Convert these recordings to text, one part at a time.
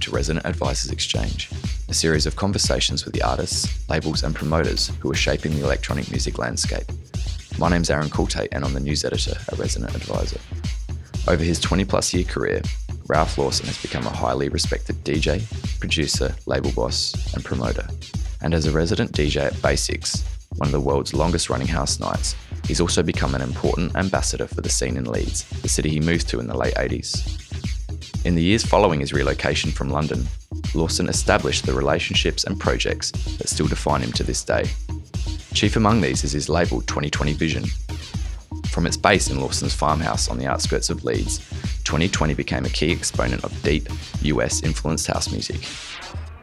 To Resident Advisors Exchange, a series of conversations with the artists, labels, and promoters who are shaping the electronic music landscape. My name's Aaron Coultate, and I'm the news editor at Resident Advisor. Over his 20 plus year career, Ralph Lawson has become a highly respected DJ, producer, label boss, and promoter. And as a resident DJ at Basics, one of the world's longest running house nights, he's also become an important ambassador for the scene in Leeds, the city he moved to in the late 80s. In the years following his relocation from London, Lawson established the relationships and projects that still define him to this day. Chief among these is his label 2020 Vision. From its base in Lawson's farmhouse on the outskirts of Leeds, 2020 became a key exponent of deep, US influenced house music.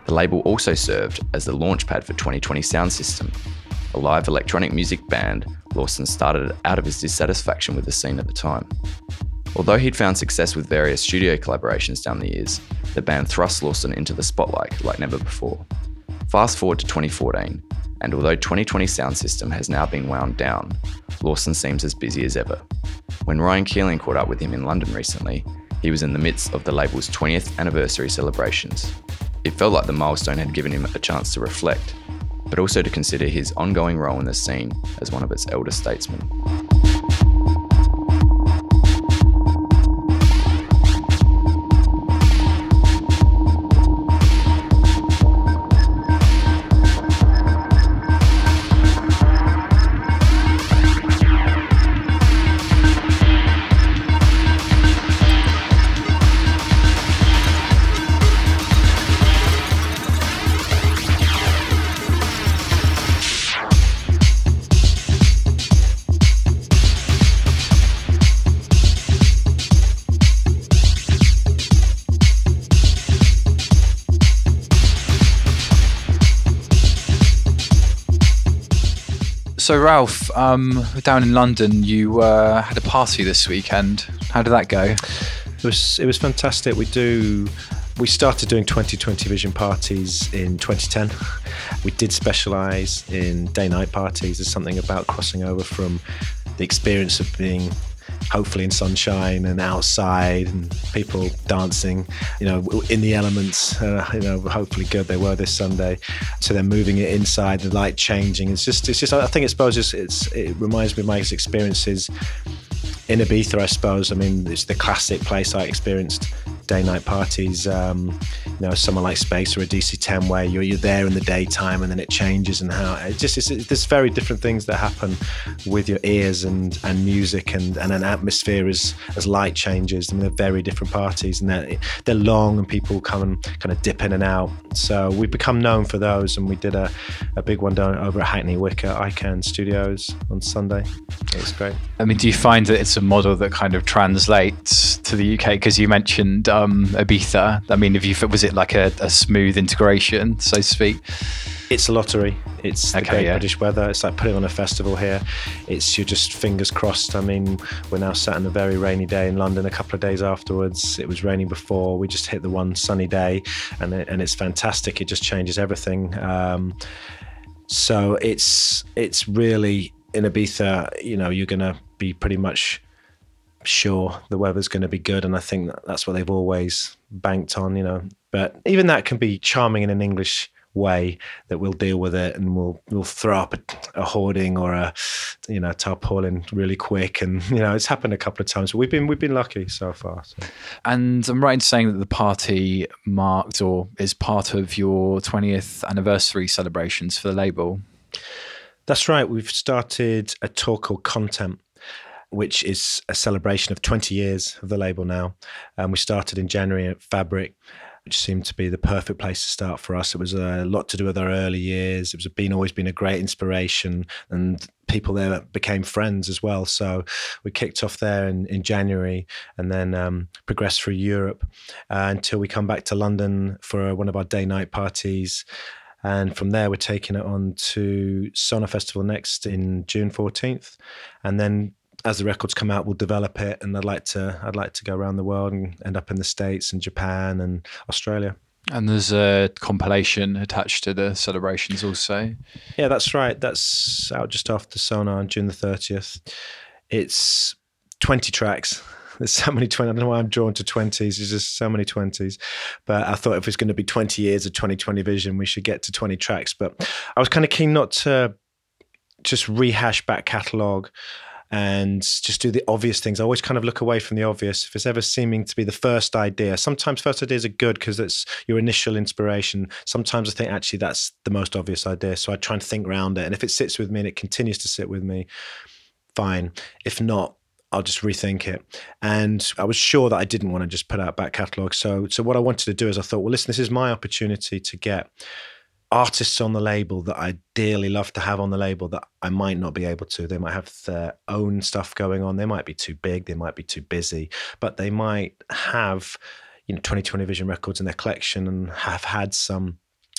The label also served as the launchpad for 2020 Sound System, a live electronic music band Lawson started out of his dissatisfaction with the scene at the time. Although he'd found success with various studio collaborations down the years, the band thrust Lawson into the spotlight like never before. Fast forward to 2014, and although 2020 Sound System has now been wound down, Lawson seems as busy as ever. When Ryan Keeling caught up with him in London recently, he was in the midst of the label's 20th anniversary celebrations. It felt like the milestone had given him a chance to reflect, but also to consider his ongoing role in the scene as one of its elder statesmen. So, Ralph, um, down in London, you uh, had a party this weekend. How did that go? It was it was fantastic. We do we started doing 2020 vision parties in 2010. We did specialize in day night parties. There's something about crossing over from the experience of being hopefully in sunshine and outside and people dancing, you know, in the elements. Uh, you know, hopefully good they were this Sunday. So they're moving it inside, the light changing. It's just, it's just. I think, I suppose, it's, it's it reminds me of my experiences in Ibiza. I suppose. I mean, it's the classic place I experienced day night parties. Um, you know, someone like Space or a DC10 where you're you're there in the daytime and then it changes and how it just there's very different things that happen with your ears and and music and and an atmosphere as as light changes. I mean, they're very different parties and they're they're long and people come and kind of dip in and out. So we've become known for those and we did a, a big one down over at Hackney Wick at ICANN Studios on Sunday. It was great. I mean, do you find that it's a model that kind of translates to the UK? Because you mentioned um, Ibiza. I mean, if you was it like a, a, smooth integration, so to speak? It's a lottery. It's the okay, great yeah. British weather. It's like putting on a festival here. It's you're just fingers crossed. I mean, we're now sat on a very rainy day in London. A couple of days afterwards, it was raining before. We just hit the one sunny day, and it, and it's fantastic. It just changes everything. Um, so it's it's really in Ibiza. You know, you're gonna be pretty much sure the weather's going to be good, and I think that that's what they've always banked on, you know. But even that can be charming in an English way that we'll deal with it and we'll we'll throw up a, a hoarding or a you know tarpaulin really quick and you know it's happened a couple of times we've been we've been lucky so far so. and i'm right in saying that the party marked or is part of your 20th anniversary celebrations for the label that's right we've started a tour called content which is a celebration of 20 years of the label now. Um, we started in January at Fabric, which seemed to be the perfect place to start for us. It was a lot to do with our early years. It was been always been a great inspiration, and people there became friends as well. So we kicked off there in, in January, and then um, progressed through Europe uh, until we come back to London for one of our day night parties. And from there, we're taking it on to Sonar Festival next in June 14th. And then as the records come out, we'll develop it, and I'd like to I'd like to go around the world and end up in the states and Japan and Australia. And there's a compilation attached to the celebrations also. Yeah, that's right. That's out just after Sonar on June the 30th. It's 20 tracks. There's so many 20. I don't know why I'm drawn to 20s. There's just so many 20s. But I thought if it's going to be 20 years of 2020 vision, we should get to 20 tracks. But I was kind of keen not to just rehash back catalogue and just do the obvious things. I always kind of look away from the obvious. If it's ever seeming to be the first idea, sometimes first ideas are good because it's your initial inspiration. Sometimes I think actually that's the most obvious idea. So I try and think around it. And if it sits with me and it continues to sit with me, fine. If not, I'll just rethink it. And I was sure that I didn't want to just put out back catalogue. So, so what I wanted to do is I thought, well, listen, this is my opportunity to get artists on the label that I dearly love to have on the label that I might not be able to. They might have their own stuff going on. They might be too big. They might be too busy, but they might have, you know, 2020 Vision records in their collection and have had some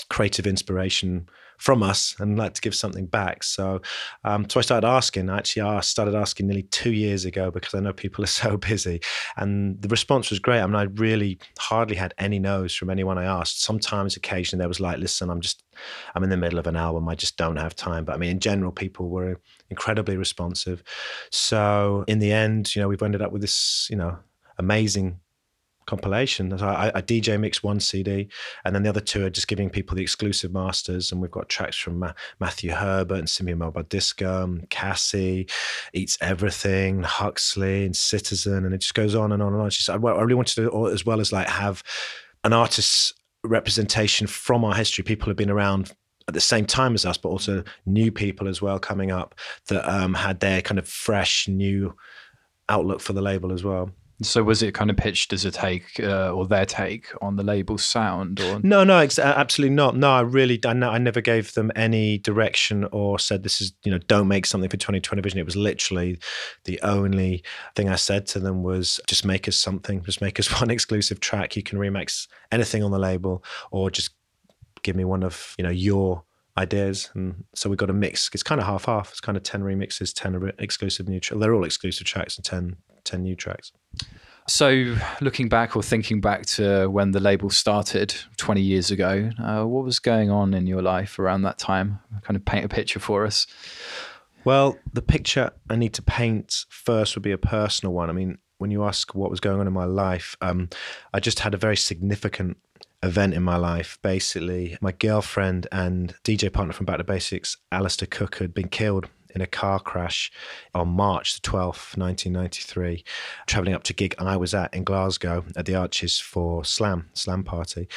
creative inspiration from us and like to give something back. So, um, so I started asking. I actually asked, started asking nearly two years ago because I know people are so busy, and the response was great. I mean, I really hardly had any no's from anyone I asked. Sometimes, occasionally, there was like, "Listen, I'm just, I'm in the middle of an album. I just don't have time." But I mean, in general, people were incredibly responsive. So, in the end, you know, we've ended up with this, you know, amazing compilation. So I, I, DJ mix one CD, and then the other two are just giving people the exclusive masters. And we've got tracks from Ma- Matthew Herbert and Simeon Disco, Cassy, Eats Everything, Huxley, and Citizen, and it just goes on and on and on. Just, I, I really wanted to, as well as like have an artist's representation from our history. People have been around at the same time as us, but also new people as well coming up that um, had their kind of fresh, new outlook for the label as well. So was it kind of pitched as a take uh, or their take on the label's sound? Or no, no, ex- absolutely not. No, I really, I, never gave them any direction or said this is, you know, don't make something for 2020 Vision. It was literally the only thing I said to them was just make us something, just make us one exclusive track. You can remix anything on the label, or just give me one of, you know, your ideas and so we got a mix it's kind of half half it's kind of 10 remixes 10 exclusive new they're all exclusive tracks and 10 10 new tracks. So, looking back or thinking back to when the label started 20 years ago, uh, what was going on in your life around that time? Kind of paint a picture for us. Well, the picture I need to paint first would be a personal one. I mean, when you ask what was going on in my life, um, I just had a very significant event in my life. Basically, my girlfriend and DJ partner from Back to Basics, Alistair Cook, had been killed in a car crash on March the 12th, 1993, traveling up to gig I was at in Glasgow at the Arches for Slam, Slam Party.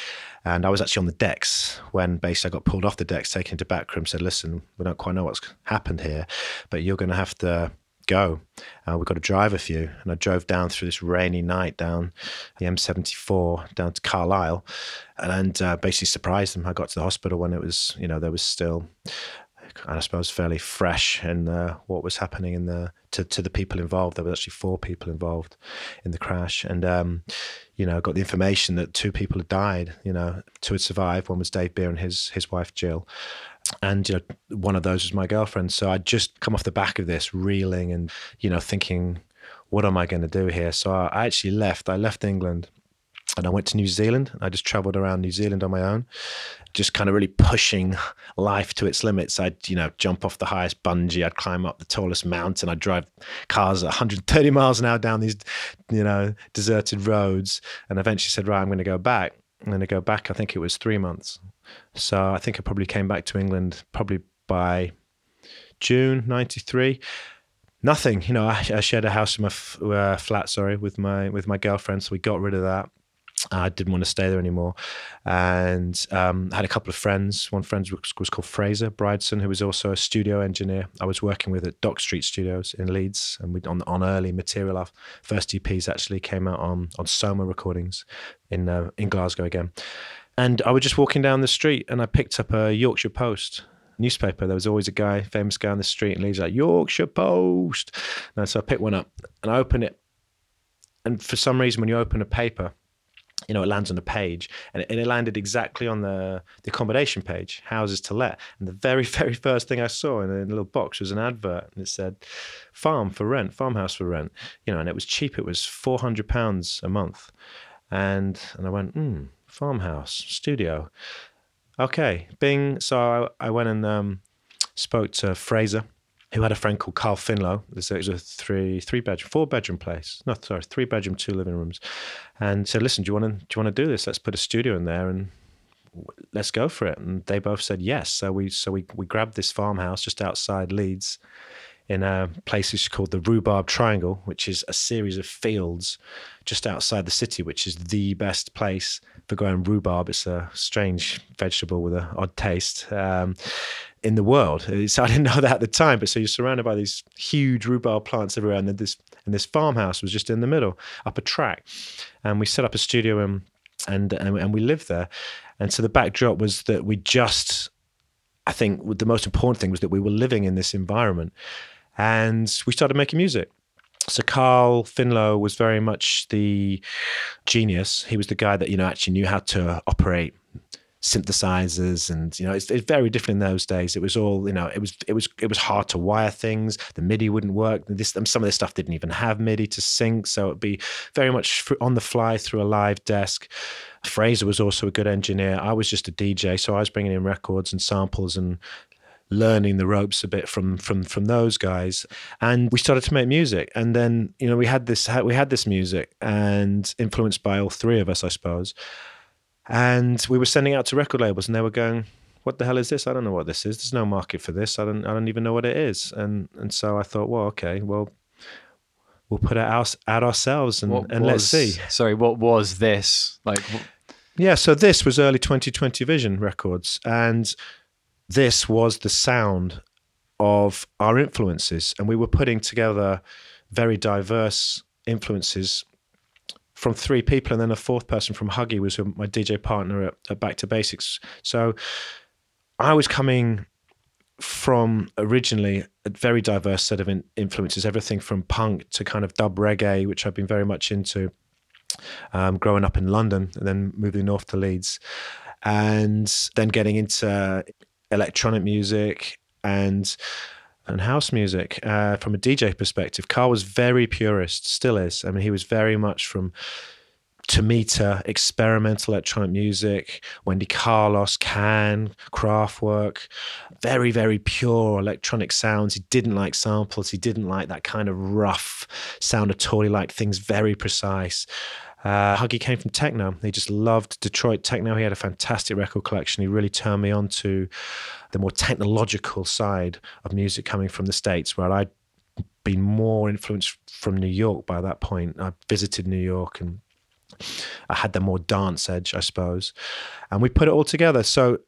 And I was actually on the decks when basically I got pulled off the decks, taken to back room, said, listen, we don't quite know what's happened here, but you're going to have to go. Uh, we've got to drive with you. And I drove down through this rainy night down the M74 down to Carlisle and uh, basically surprised them. I got to the hospital when it was, you know, there was still and I suppose fairly fresh in uh, what was happening in the to, to the people involved. There was actually four people involved in the crash, and um, you know, got the information that two people had died. You know, two had survived. One was Dave Beer and his his wife Jill, and you know, one of those was my girlfriend. So I'd just come off the back of this, reeling and you know, thinking, what am I going to do here? So I actually left. I left England and I went to New Zealand. I just traveled around New Zealand on my own, just kind of really pushing life to its limits. I'd, you know, jump off the highest bungee, I'd climb up the tallest mountain, I'd drive cars at 130 miles an hour down these, you know, deserted roads. And eventually said, right, I'm going to go back. I'm going to go back. I think it was three months. So I think I probably came back to England probably by June 93 nothing you know I, I, shared a house in my f- uh, flat sorry with my with my girlfriend so we got rid of that I didn't want to stay there anymore, and um, had a couple of friends. One friend was, was, called Fraser Brideson, who was also a studio engineer. I was working with at Dock Street Studios in Leeds, and we on on early material. Our first EPs actually came out on on Soma Recordings in uh, in Glasgow again. And I was just walking down the street, and I picked up a Yorkshire Post newspaper. There was always a guy, famous guy on the street, and he's like Yorkshire Post. And so I picked one up, and I opened it, and for some reason, when you open a paper you know, it lands on a page and it, it, landed exactly on the, the accommodation page, houses to let. And the very, very first thing I saw in a, little box was an advert and it said farm for rent, farmhouse for rent, you know, and it was cheap. It was £400 a month. And, and I went, hmm, farmhouse, studio. Okay, Bing. So I, I went and um, spoke to Fraser who had a friend called Carl Finlow. It was a three three bedroom, four bedroom place. No, sorry, three bedroom, two living rooms. And said, "Listen, do you want to do you want to do this? Let's put a studio in there and let's go for it." And they both said yes. So we so we we grabbed this farmhouse just outside Leeds in a place which is called the Rhubarb Triangle, which is a series of fields just outside the city, which is the best place for growing rhubarb. It's a strange vegetable with an odd taste. Um, in the world. So I didn't know that at the time, but so you're surrounded by these huge rhubarb plants everywhere, and this and this farmhouse was just in the middle, up a track, and we set up a studio and and and, and we lived there, and so the backdrop was that we just, I think, the most important thing was that we were living in this environment, and we started making music. So Carl Finlow was very much the genius. He was the guy that you know actually knew how to operate synthesizers and you know it's, it's, very different in those days. It was all you know it was it was it was hard to wire things. The midi wouldn't work. This some of this stuff didn't even have midi to sync. So it'd be very much on the fly through a live desk. Fraser was also a good engineer. I was just a dj so i was bringing in records and samples and learning the ropes a bit from from from those guys and we started to make music and then you know we had this we had this music and influenced by all three of us i suppose and we were sending out to record labels, and they were going, "What the hell is this? I don't know what this is. There's no market for this. I don't. I don't even know what it is." And and so I thought, well, okay, well, we'll put it out, out ourselves and, and was, let's see. Sorry, what was this like? Yeah, so this was early 2020 Vision Records, and this was the sound of our influences, and we were putting together very diverse influences from three people, and then a fourth person from Huggy was my DJ partner at, at Back to Basics. So I was coming from originally a very diverse set of in- influences, everything from punk to kind of dub reggae, which I've been very much into. Um, growing up in London and then moving north to Leeds, and then getting into electronic music and and house music uh, from a DJ perspective. Carl was very purist, still is. I mean, he was very much from Tomita, experimental electronic music, Wendy Carlos, Can, Kraftwerk, very, very pure electronic sounds. He didn't like samples. He didn't like that kind of rough sound at all. He liked things very precise. Uh, Huggy came from techno. He just loved Detroit techno. He had a fantastic record collection. He really turned me on to the more technological side of music coming from the States, where I'd been more influenced from New York by that point. I visited New York and I had the more dance edge, I suppose. And we put it all together. So,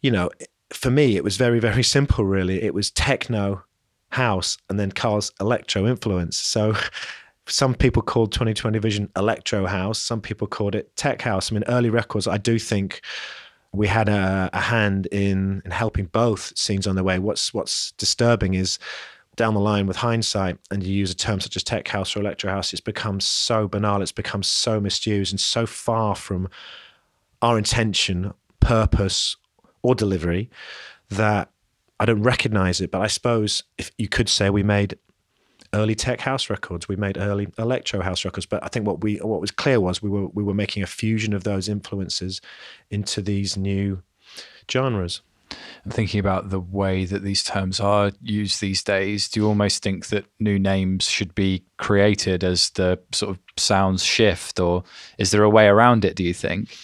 you know, for me, it was very, very simple, really. It was techno, house, and then Carl's electro influence. So, some people called 2020 Vision electro house, some people called it tech house. I mean, early records, I do think we had a, a hand in, in helping both scenes on their way. What's what's disturbing is down the line with hindsight and you use a term such as tech house or electro house, it's become so banal, it's become so misused and so far from our intention, purpose, or delivery that I don't recognize it. But I suppose if you could say we made early tech house records. We made early electro house records, but I think what we what was clear was we were we were making a fusion of those influences into these new genres. I'm thinking about the way that these terms are used these days. Do you almost think that new names should be created as the sort of sounds shift, or is there a way around it? Do you think?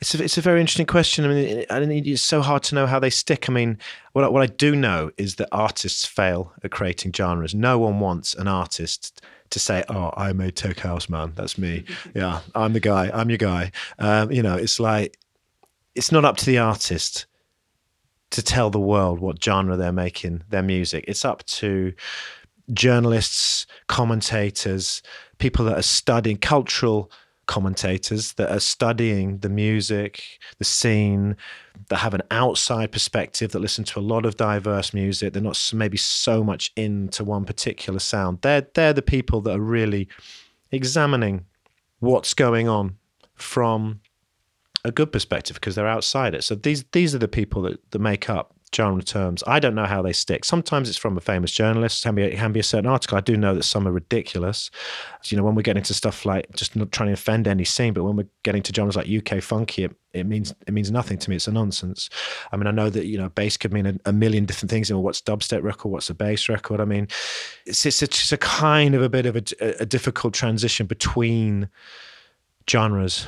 It's a, it's a very interesting question. I mean, I mean, it's so hard to know how they stick. I mean, what I, what I do know is that artists fail at creating genres. No one wants an artist to say, "Oh, I made tech house, man. That's me. Yeah, I'm the guy. I'm your guy." Um, you know, it's like it's not up to the artist to tell the world what genre they're making their music. It's up to journalists, commentators, people that are studying cultural commentators that are studying the music, the scene, that have an outside perspective, that listen to a lot of diverse music. They're not maybe so much into one particular sound. They're they're the people that are really examining what's going on from a good perspective because they're outside it. So these these are the people that, that make up genre terms. I don't know how they stick. Sometimes it's from a famous journalist. It can be, it can be a certain article. I do know that some are ridiculous. You know, when we're getting stuff like just not trying to offend any scene, but when we're getting to genres like UK funky, it, it means it means nothing to me. It's a nonsense. I mean, I know that you know bass could mean a, a million different things. Know, what's dubstep record? What's a bass record? I mean, it's it's, it's a kind of a bit of a, a difficult transition between genres.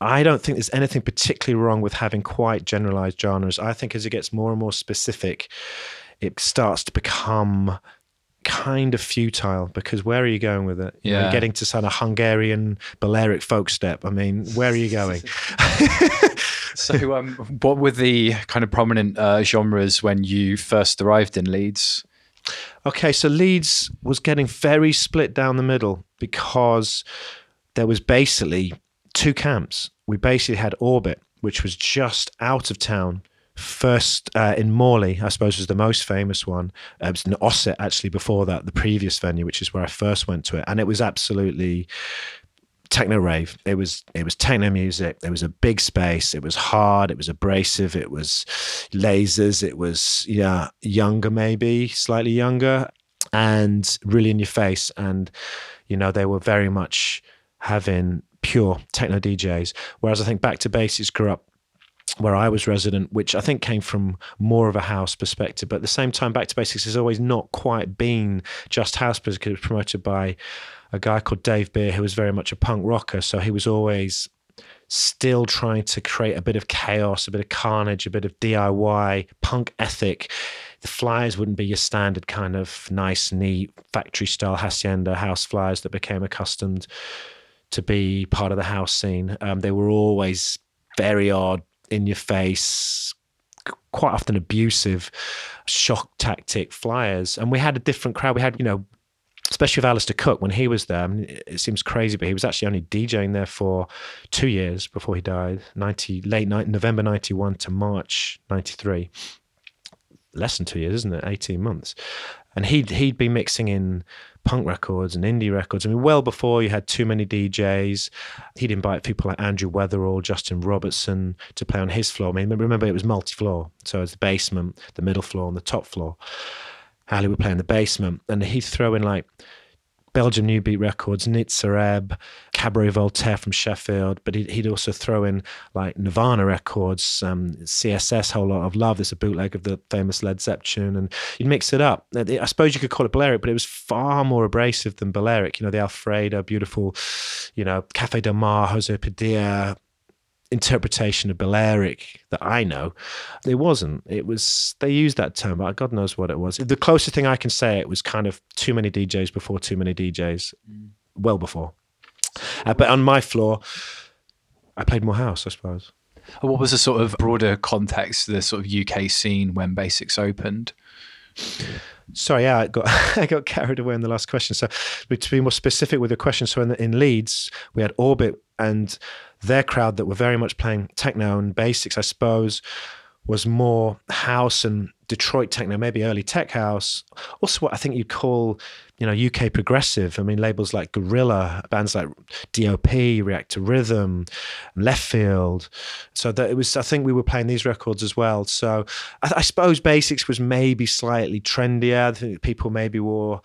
I don't think there's anything particularly wrong with having quite generalized genres. I think as it gets more and more specific, it starts to become kind of futile because where are you going with it? You Yeah. you're getting to kind of Hungarian Balearic folk step. I mean, where are you going? So, um, what were the kind of prominent uh, genres when you first arrived in Leeds? Okay, so Leeds was getting very split down the middle because there was basically two camps. We basically had Orbit, which was just out of town. First uh, in Morley, I suppose, was the most famous one. Uh, it was in Ossett, actually, before that, the previous venue, which is where I first went to it. And it was absolutely techno rave. It was it was techno music. It was a big space. It was hard. It was abrasive. It was lasers. It was yeah younger maybe slightly younger and really in your face. And you know they were very much having pure techno DJs. Whereas I think Back to Basics grew up where I was resident, which I think came from more of a house perspective. But at the same time, Back to Basics has always not quite been just house because it was promoted by a guy called Dave Beer, who was very much a punk rocker. So he was always still trying to create a bit of chaos, a bit of carnage, a bit of DIY, punk ethic. The flyers wouldn't be your standard kind of nice, neat factory style hacienda house flyers that became accustomed to be part of the house scene. Um, they were always very odd, in your face, quite often abusive, shock tactic flyers. And we had a different crowd. We had, you know, especially with Alistair Cook when he was there. I mean, it seems crazy, but he was actually only DJing there for two years before he died. Ninety late night November ninety one to March ninety three. Less than two years, isn't it? Eighteen months. And he'd he'd been mixing in punk records and indie records. I mean, well before you had too many DJs, he'd invite people like Andrew Weatherall, Justin Robertson to play on his floor. I mean, remember it was multi-floor, so it was the basement, the middle floor, and the top floor. Ali would play in the basement, and he'd throw in like Belgium New Beat Records, Nitzer Ebb, Cabaret Voltaire from Sheffield, but he'd, he'd also throw in like Nirvana Records, um, CSS, Whole Lot of Love. There's a bootleg of the famous Led Zepp tune, and you'd mix it up. I suppose you could call it Balearic, but it was far more abrasive than Balearic. You know, the Alfredo, beautiful, you know, Cafe Del Mar, Jose Padilla, interpretation of Balearic that I know. It wasn't. It was they used that term, but God knows what it was. The closest thing I can say it was kind of too many DJs before too many DJs, well before. Uh, but on my floor, I played more house, I suppose. What was the sort of broader context, the sort of UK scene when Basics opened? Sorry, yeah, I got I got carried away in the last question. So, to be more specific with the question, so in, in Leeds we had Orbit and their crowd that were very much playing techno and basics. I suppose was more house and Detroit techno, maybe early tech house. Also, what I think you'd call, you know, UK progressive. I mean, labels like Guerilla, bands like DOP, React to Rhythm, Leftfield. So that it was. I think we were playing these records as well. So I, I suppose Basics was maybe slightly trendier. I think people maybe wore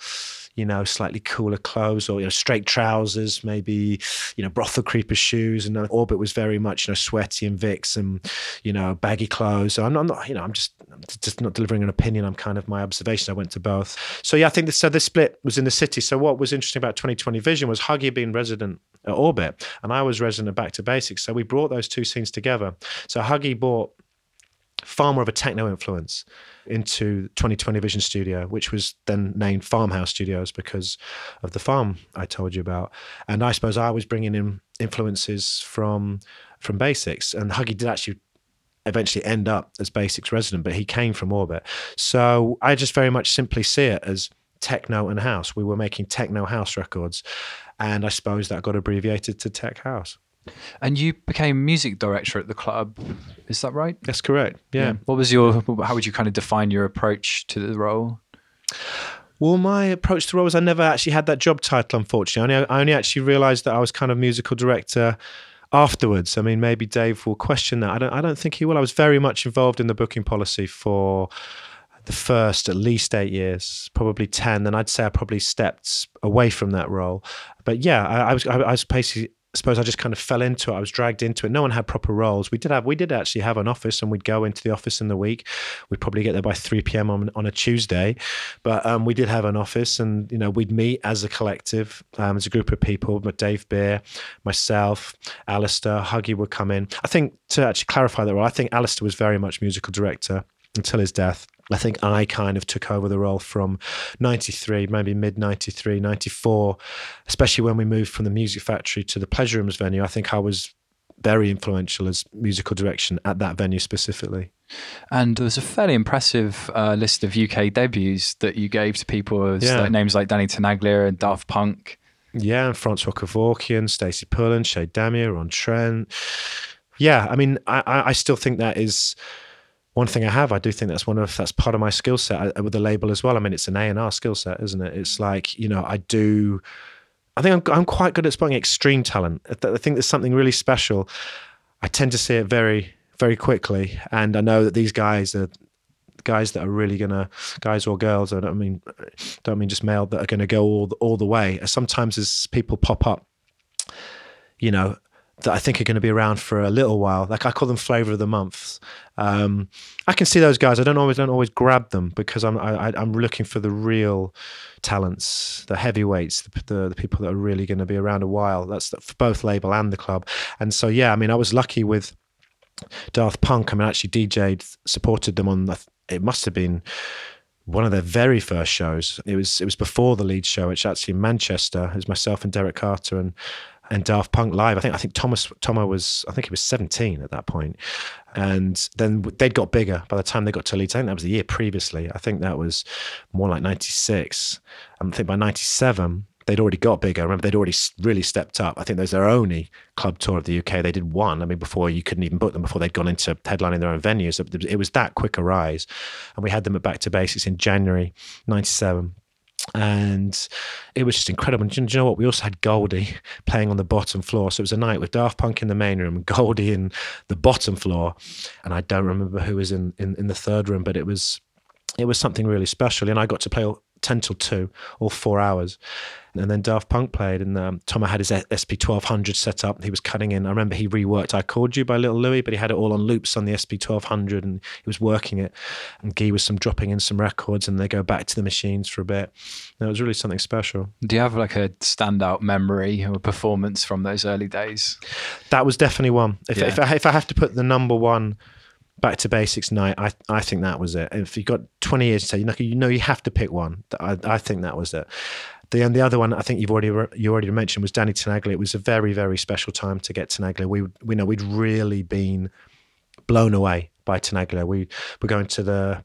you know, slightly cooler clothes or, you know, straight trousers, maybe, you know, brothel creeper shoes. And Orbit was very much, you know, sweaty and Vicks and, you know, baggy clothes. So I'm not, I'm not, you know, I'm just, I'm just not delivering an opinion. I'm kind of my observation. I went to both. So yeah, I think this, so this split was in the city. So what was interesting about 2020 Vision was Huggy being resident at Orbit and I was resident Back to Basics. So we brought those two scenes together. So Huggy brought far more of a techno influence into 2020 Vision Studio, which was then named Farmhouse Studios because of the farm I told you about. And I suppose I was bringing in influences from from Basics, and Huggy did actually eventually end up as Basics resident, but he came from Orbit. So I just very much simply see it as techno and house. We were making techno house records, and I suppose that got abbreviated to Tech House. And you became music director at the club, is that right? That's correct. Yeah. What was your? How would you kind of define your approach to the role? Well, my approach to role was I never actually had that job title, unfortunately. I only, I only actually realised that I was kind of musical director afterwards. I mean, maybe Dave will question that. I don't. I don't think he will. I was very much involved in the booking policy for the first at least eight years, probably ten. Then I'd say I probably stepped away from that role. But yeah, I, I was. I, I was basically suppose I just kind of fell into it. I was dragged into it. No one had proper roles. We did have, we did actually have an office, and we'd go into the office in the week. We'd probably get there by three p.m. on on a Tuesday, but um, we did have an office, and you know we'd meet as a collective, um, as a group of people. But Dave Beer, myself, Alistair, Huggy would come in. I think to actually clarify that role, I think Alistair was very much musical director until his death. I think I kind of took over the role from 93, maybe mid 93, 94, especially when we moved from the Music Factory to the Pleasure Rooms venue. I think I was very influential as musical direction at that venue specifically. And there was a fairly impressive uh, list of UK debuts that you gave to people, yeah. like names like Danny Tenaglia and Daft Punk. Yeah, and Francois Kevorkian, Stacey Pullen, Chez Damier, Ron Trent. Yeah, I mean, I, I still think that is one thing I have, I do think that's one of that's part of my skill set uh, with the label as well. I mean, it's an A and R skill set, isn't it? It's like you know, I do. I think I'm I'm quite good at spotting extreme talent. I think there's something really special. I tend to see it very very quickly, and I know that these guys are guys that are really gonna guys or girls. I don't mean don't mean just male that are gonna go all the, all the way. Sometimes as people pop up, you know, that I think are going to be around for a little while. Like I call them flavor of the month. Um, I can see those guys. I don't always don't always grab them because I'm I, am i am looking for the real talents, the heavyweights, the, the, the people that are really going to be around a while. That's for both label and the club. And so yeah, I mean, I was lucky with Daft Punk. I mean, I actually DJ'd, supported them on. The, it must have been one of their very first shows. It was it was before the lead show, which actually in Manchester. It was myself and Derek Carter and and Daft Punk live. I think I think Thomas Tomo was I think he was 17 at that point, and then they'd got bigger by the time they got to Leeds. I think that was the year previously. I think that was more like 96. I think by 97 they'd already got bigger. I remember they'd already really stepped up. I think that was their only club tour of the UK. They did one. I mean, before you couldn't even book them before they'd gone into headlining their own venues. It was that quick a rise, and we had them at Back to Basics in January '97 and it was just incredible. Do you know what? We also had Goldie playing on the bottom floor. So it was a night with Daft Punk in the main room, Goldie in the bottom floor, and I don't remember who was in, in, in the third room, but it was it was something really special. And I got to play 10 till 2, all four hours. And then Daft Punk played, and um, Tom had his SP 1200 set up. He was cutting in. I remember he reworked I Called You by Little Louie, but he had it all on loops on the SP 1200 and he was working it. And Guy was some dropping in some records, and they go back to the machines for a bit. And it was really something special. Do you have like a standout memory or performance from those early days? That was definitely one. If, yeah. if, I, if I have to put the number one back to basics night, I, I think that was it. If you've got 20 years to say, you know, you know, you have to pick one. I, I think that was it. The, and the other one I think you've already you already mentioned was Danny Tenaglia. It was a very very special time to get Tenaglia. We we know we'd really been blown away by Tenaglia. We were going to the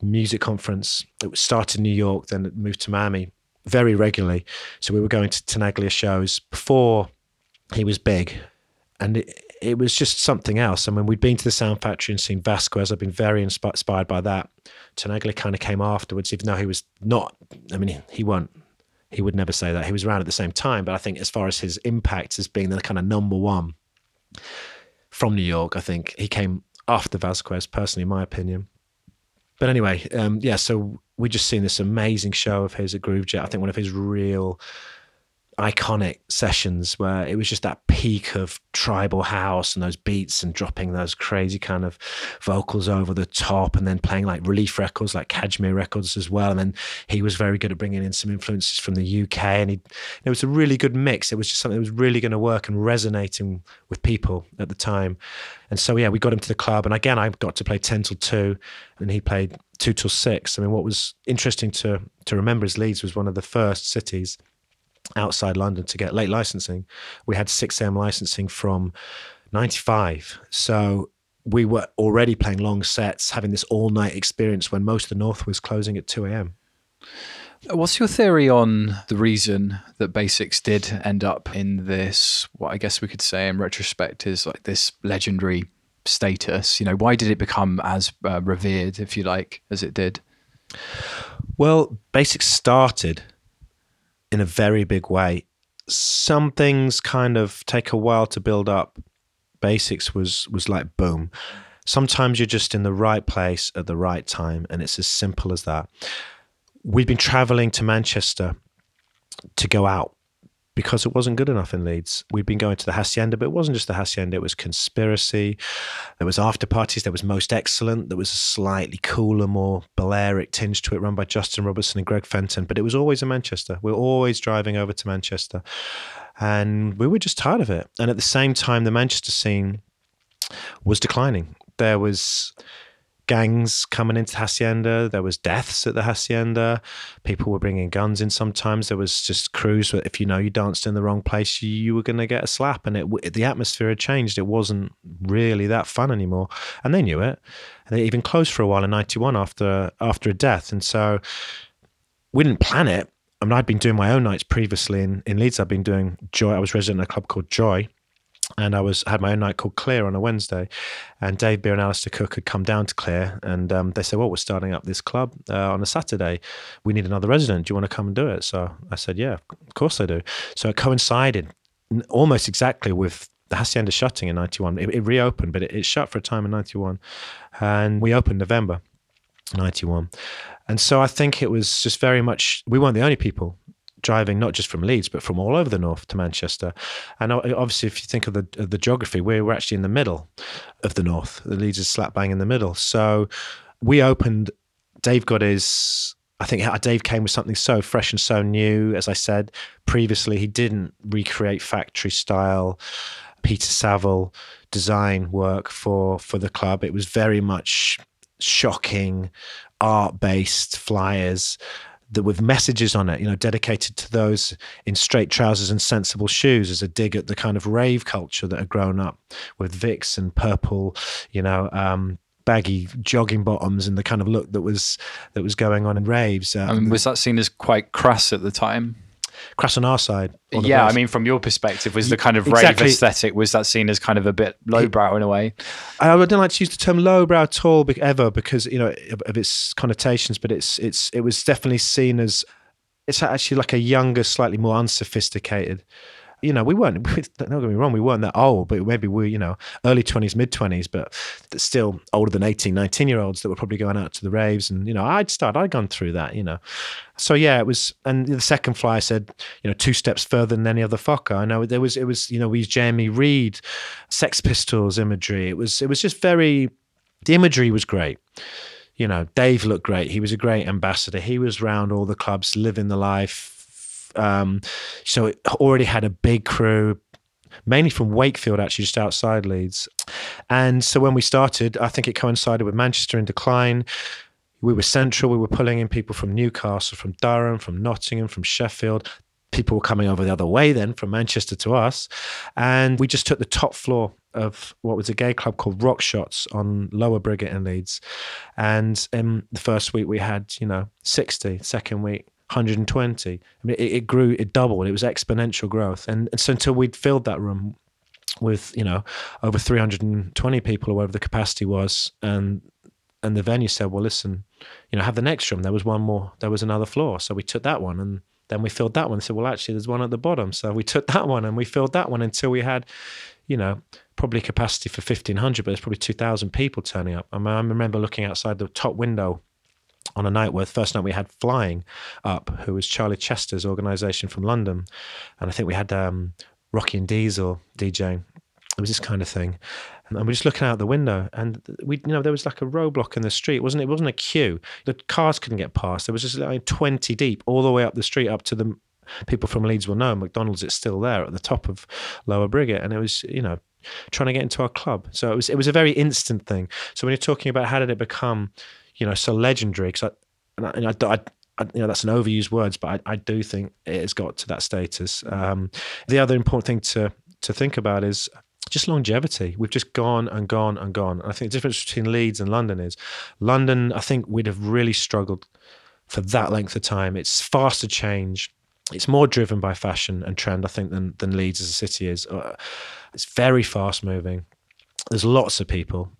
music conference. It started in New York, then it moved to Miami very regularly. So we were going to Tenaglia shows before he was big, and it, it was just something else. I mean, we'd been to the Sound Factory and seen Vasquez. I've been very inspired by that. Tenaglia kind of came afterwards, even though he was not. I mean, he, won't he would never say that. He was around at the same time, but I think as far as his impact as being the kind of number one from New York, I think he came after Vasquez, personally, in my opinion. But anyway, um, yeah, so we just seen this amazing show of his at Groovejet. I think one of his real iconic sessions where it was just that peak of tribal house and those beats and dropping those crazy kind of vocals over the top and then playing like relief records like Kashmir records as well. And then he was very good at bringing in some influences from the UK and he it was a really good mix. It was just something that was really going to work and resonating with people at the time. And so yeah we got him to the club and again I got to play 10 till 2 and he played 2 till 6 I mean what was interesting to to remember is Leeds was one of the first cities outside London to get late licensing. We had 6 a.m. licensing from 95. So we were already playing long sets, having this all night experience when most of the North was closing at 2 a.m. What's your theory on the reason that Basics did end up in this, what I guess we could say in retrospect is like this legendary status? You know, why did it become as uh, revered, if you like, as it did? Well, Basics started in a very big way some things kind of take a while to build up. Basics was was like boom. Sometimes you're just in the right place at the right time, and it's as simple as that. We've been traveling to Manchester to go out because it wasn't good enough in Leeds. We'd been going to the Hacienda, but it wasn't just the Hacienda, it was Conspiracy. There was after parties, there was Most Excellent, there was a slightly cooler, more Balearic tinge to it, run by Justin Robertson and Greg Fenton. But it was always in Manchester. We are always driving over to Manchester. And we were just tired of it. And at the same time, the Manchester scene was declining. There was gangs coming into the hacienda. There was deaths at the hacienda. People were bringing guns in. Sometimes there was just crews. Where if you know you danced in the wrong place, you, were going to get a slap, and it the atmosphere had changed. It wasn't really that fun anymore, and they knew it. And they even closed for a while in '91 after after a death, and so we didn't plan it. I mean, I'd been doing my own nights previously in, in Leeds. I'd been doing Joy. I was resident in a club called Joy, and I was had my own night called Clear on a Wednesday, and Dave Beer and Alistair Cook had come down to Clear, and um, they said, "Well, we're starting up this club uh, on a Saturday. We need another resident. Do you want to come and do it?" So I said, "Yeah, of course I do." So it coincided almost exactly with the hacienda shutting in '91. It, it, reopened, but it, it shut for a time in '91, and we opened November '91. And so I think it was just very much we weren't the only people driving not just from Leeds but from all over the north to Manchester. And obviously, if you think of the of the geography, we're, we're actually in the middle of the north. The Leeds is slap bang in the middle. So we opened. Dave got his. I think Dave came with something so fresh and so new. As I said previously, he didn't recreate factory style Peter Saville design work for for the club. It was very much shocking art based flyers that with messages on it, you know, dedicated to those in straight trousers and sensible shoes as a dig at the kind of rave culture that had grown up with Vicks and purple, you know, um, baggy jogging bottoms and the kind of look that was that was going on in raves. Um, I mean, was that seen as quite crass at the time? Crass on our side. Yeah, I mean, from your perspective, was the kind of exactly. rave aesthetic was that seen as kind of a bit lowbrow in a way? I don't like to use the term lowbrow at all ever because you know of, of its connotations, but it's it's it was definitely seen as it's actually like a younger, slightly more unsophisticated you know, we weren't, don't get me wrong, we weren't that old, but maybe we, you know, early 20s, mid 20s, but still older than 18, 19 year olds that were probably going out to the raves. And, you know, I'd started, I'd gone through that, you know. So yeah, it was, and the second fly said, you know, two steps further than any other Fokker. I know there was, it was, you know, we used Jamie Reid, Sex Pistols imagery. It was, it was just very, the imagery was great you know, Dave looked great. He was a great ambassador. He was around all the clubs, living the life, um, so it already had a big crew, mainly from Wakefield, actually, just outside Leeds. And so when we started, I think it coincided with Manchester in decline. We were central. We were pulling in people from Newcastle, from Durham, from Nottingham, from Sheffield. People were coming over the other way then from Manchester to us. And we just took the top floor of what was a gay club called Rock Shots on Lower Briggate in Leeds. And in the first week, we had, you know, 60. Second week, 120. I mean, it, it grew, it doubled. It was exponential growth, and, and so until we'd filled that room with you know over 320 people or whatever the capacity was, and and the venue said, well, listen, you know, have the next room. There was one more. There was another floor, so we took that one and. Then we filled that one. They said, well, actually, there's one at the bottom. So we took that one and we filled that one until we had, you know, probably capacity for 1,500, but there's probably 2,000 people turning up. I, mean, I remember looking outside the top window on a night where the first night we had Flying up, who was Charlie Chester's organisation from London, and I think we had um, Rocky and Diesel DJing. It was this kind of thing, and we're just looking out the window, and we, you know, there was like a roadblock in the street. It wasn't it? wasn't a queue. The cars couldn't get past. There was just like twenty deep all the way up the street up to the people from Leeds will know McDonald's. It's still there at the top of Lower Briggate, and it was you know trying to get into our club. So it was it was a very instant thing. So when you're talking about how did it become you know, so legendary. Because I, and I, I, I, you know, that's an overused words, but I, I do think it has got to that status. Um, the other important thing to to think about is just longevity. We've just gone and gone and gone. And I think the difference between Leeds and London is London. I think we'd have really struggled for that length of time. It's faster change. It's more driven by fashion and trend, I think, than than Leeds as a city is. Uh, it's very fast moving. There's lots of people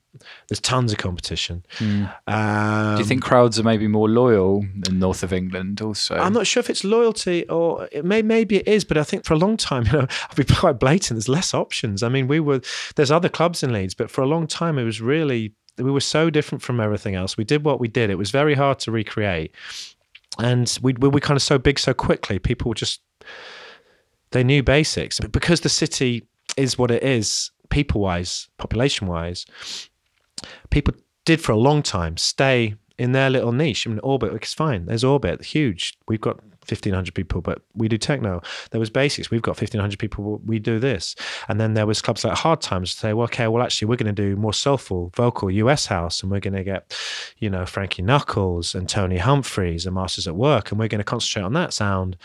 there's tons of competition. Mm. Um, Do you think crowds are maybe more loyal in north of England? Also, I'm not sure if it's loyalty or it may maybe it is, but I think for a long time, you know, I'll be quite blatant. There's less options. I mean, we were there's other clubs in Leeds, but for a long time, it was really we were so different from everything else. We did what we did. It was very hard to recreate, and we we were kind of so big so quickly. People just they knew basics, but because the city is what it is, people wise, population wise, people did for a long time stay in their little niche. I mean, Orbit, it's fine. There's Orbit, huge. We've got 1,500 people, but we do techno. There was Basics. We've got 1,500 people. We do this. And then there was clubs like Hard Times to say, well, okay, well, actually, we're going to do more soulful, vocal US house, and we're going to get, you know, Frankie Knuckles and Tony Humphries and Masters at Work, and we're going to concentrate on that sound.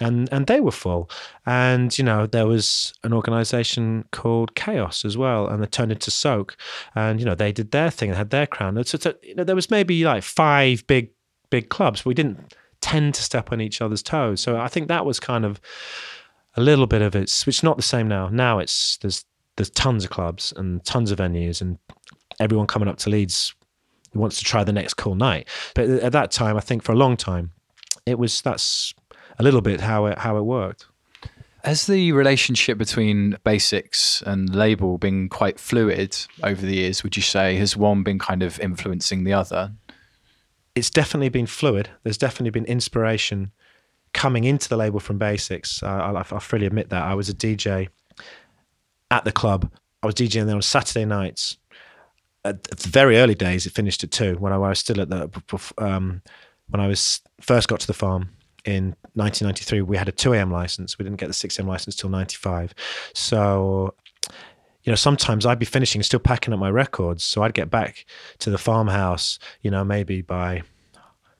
And and they were full. And you know, there was an organization called Chaos as well, and they turned into Soak, and you know, they did their thing and had their crown. So, so you know, there was maybe like five big big clubs. We didn't tend to step on each other's toes. So I think that was kind of a little bit of it, which is not the same now. Now it's there's there's tons of clubs and tons of venues and everyone coming up to Leeds wants to try the next cool night. But at that time, I think for a long time, it was that's a little bit how it how it worked. Has the relationship between basics and label been quite fluid over the years? Would you say has one been kind of influencing the other? It's definitely been fluid. There's definitely been inspiration coming into the label from Basics. I, I, I freely admit that. I was a DJ at the club. I was DJing there on Saturday nights. At, the very early days, it finished at two when I, was still at the um, when I was first got to the farm in 1993. We had a 2 a.m. license. We didn't get the 6 a.m. license till 95. So you know, sometimes I'd be finishing, still packing up my records. So I'd get back to the farmhouse, you know, maybe by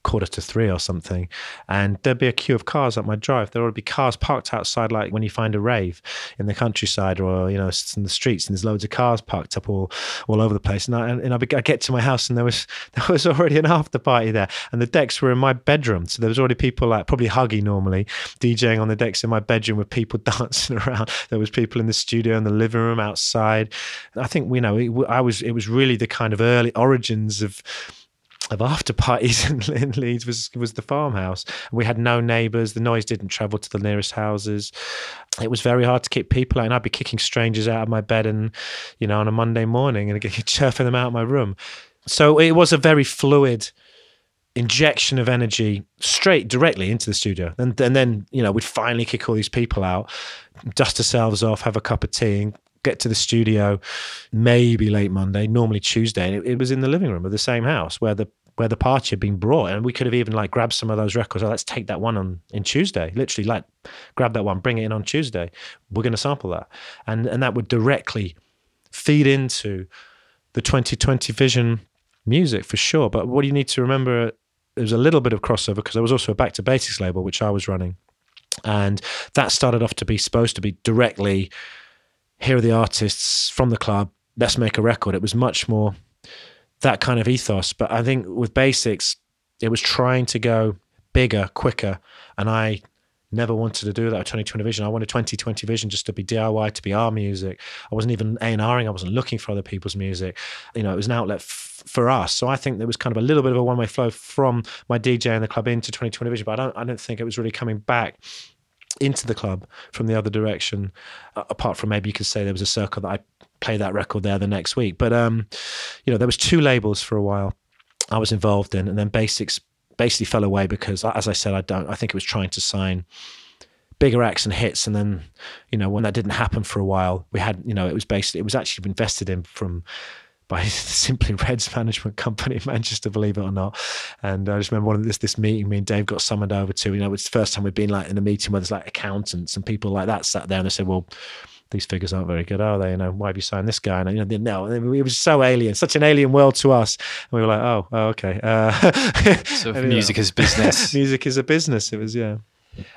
quarter to three or something, and there'd be a queue of cars up my drive. There would be cars parked outside, like when you find a rave in the countryside or you know in the streets, and there's loads of cars parked up all all over the place. And I and I get to my house, and there was there was already an after party there, and the decks were in my bedroom, so there was already people like probably Huggy normally DJing on the decks in my bedroom with people dancing around. There was people in the studio, in the living room, outside. I think you know it, I was it was really the kind of early origins of of after parties in, Leeds was was the farmhouse. We had no neighbours. The noise didn't travel to the nearest houses. It was very hard to keep people out, and I'd be kicking strangers out of my bed, and you know, on a Monday morning, and chirping them out of my room. So it was a very fluid injection of energy straight directly into the studio, and, and then you know we'd finally kick all these people out, dust ourselves off, have a cup of tea, and get to the studio maybe late Monday, normally Tuesday. And it, it, was in the living room of the same house where the where the party had been brought, and we could have even like grabbed some of those records. Oh, let's take that one on in Tuesday. Literally, like grab that one, bring it in on Tuesday. We're going to sample that, and and that would directly feed into the 2020 vision music for sure. But what you need to remember, there's a little bit of crossover because there was also a Back to Basics label which I was running, and that started off to be supposed to be directly. Here are the artists from the club. Let's make a record. It was much more that kind of ethos. But I think with basics, it was trying to go bigger, quicker, and I never wanted to do that with 2020 Vision. I wanted 2020 Vision just to be DIY, to be our music. I wasn't even A&Ring. I wasn't looking for other people's music. You know, it was an outlet f- for us. So I think there was kind of a little bit of a one-way flow from my DJ and the club into 2020 Vision, but I don't, I don't think it was really coming back into the club from the other direction. Uh, apart from maybe you could say there was a circle that I play that record there the next week. But um, you know, there was two labels for a while I was involved in, and then Basics basically fell away because, as I said, I don't. I think it was trying to sign bigger acts and hits, and then you know when that didn't happen for a while, we had you know it was basically it was actually invested in from by Simply Red's management company in Manchester, believe it or not. And I just remember one of this this meeting me and Dave got summoned over to. You know, it's the first time we'd been like in a meeting where there's like accountants and people like that sat there, and they said, "Well, these figures aren't very good, are they? You know, why have you signed this guy? And you know, no, it was so alien, such an alien world to us. And we were like, oh, oh okay. Uh, so music is business. music is a business. It was, yeah.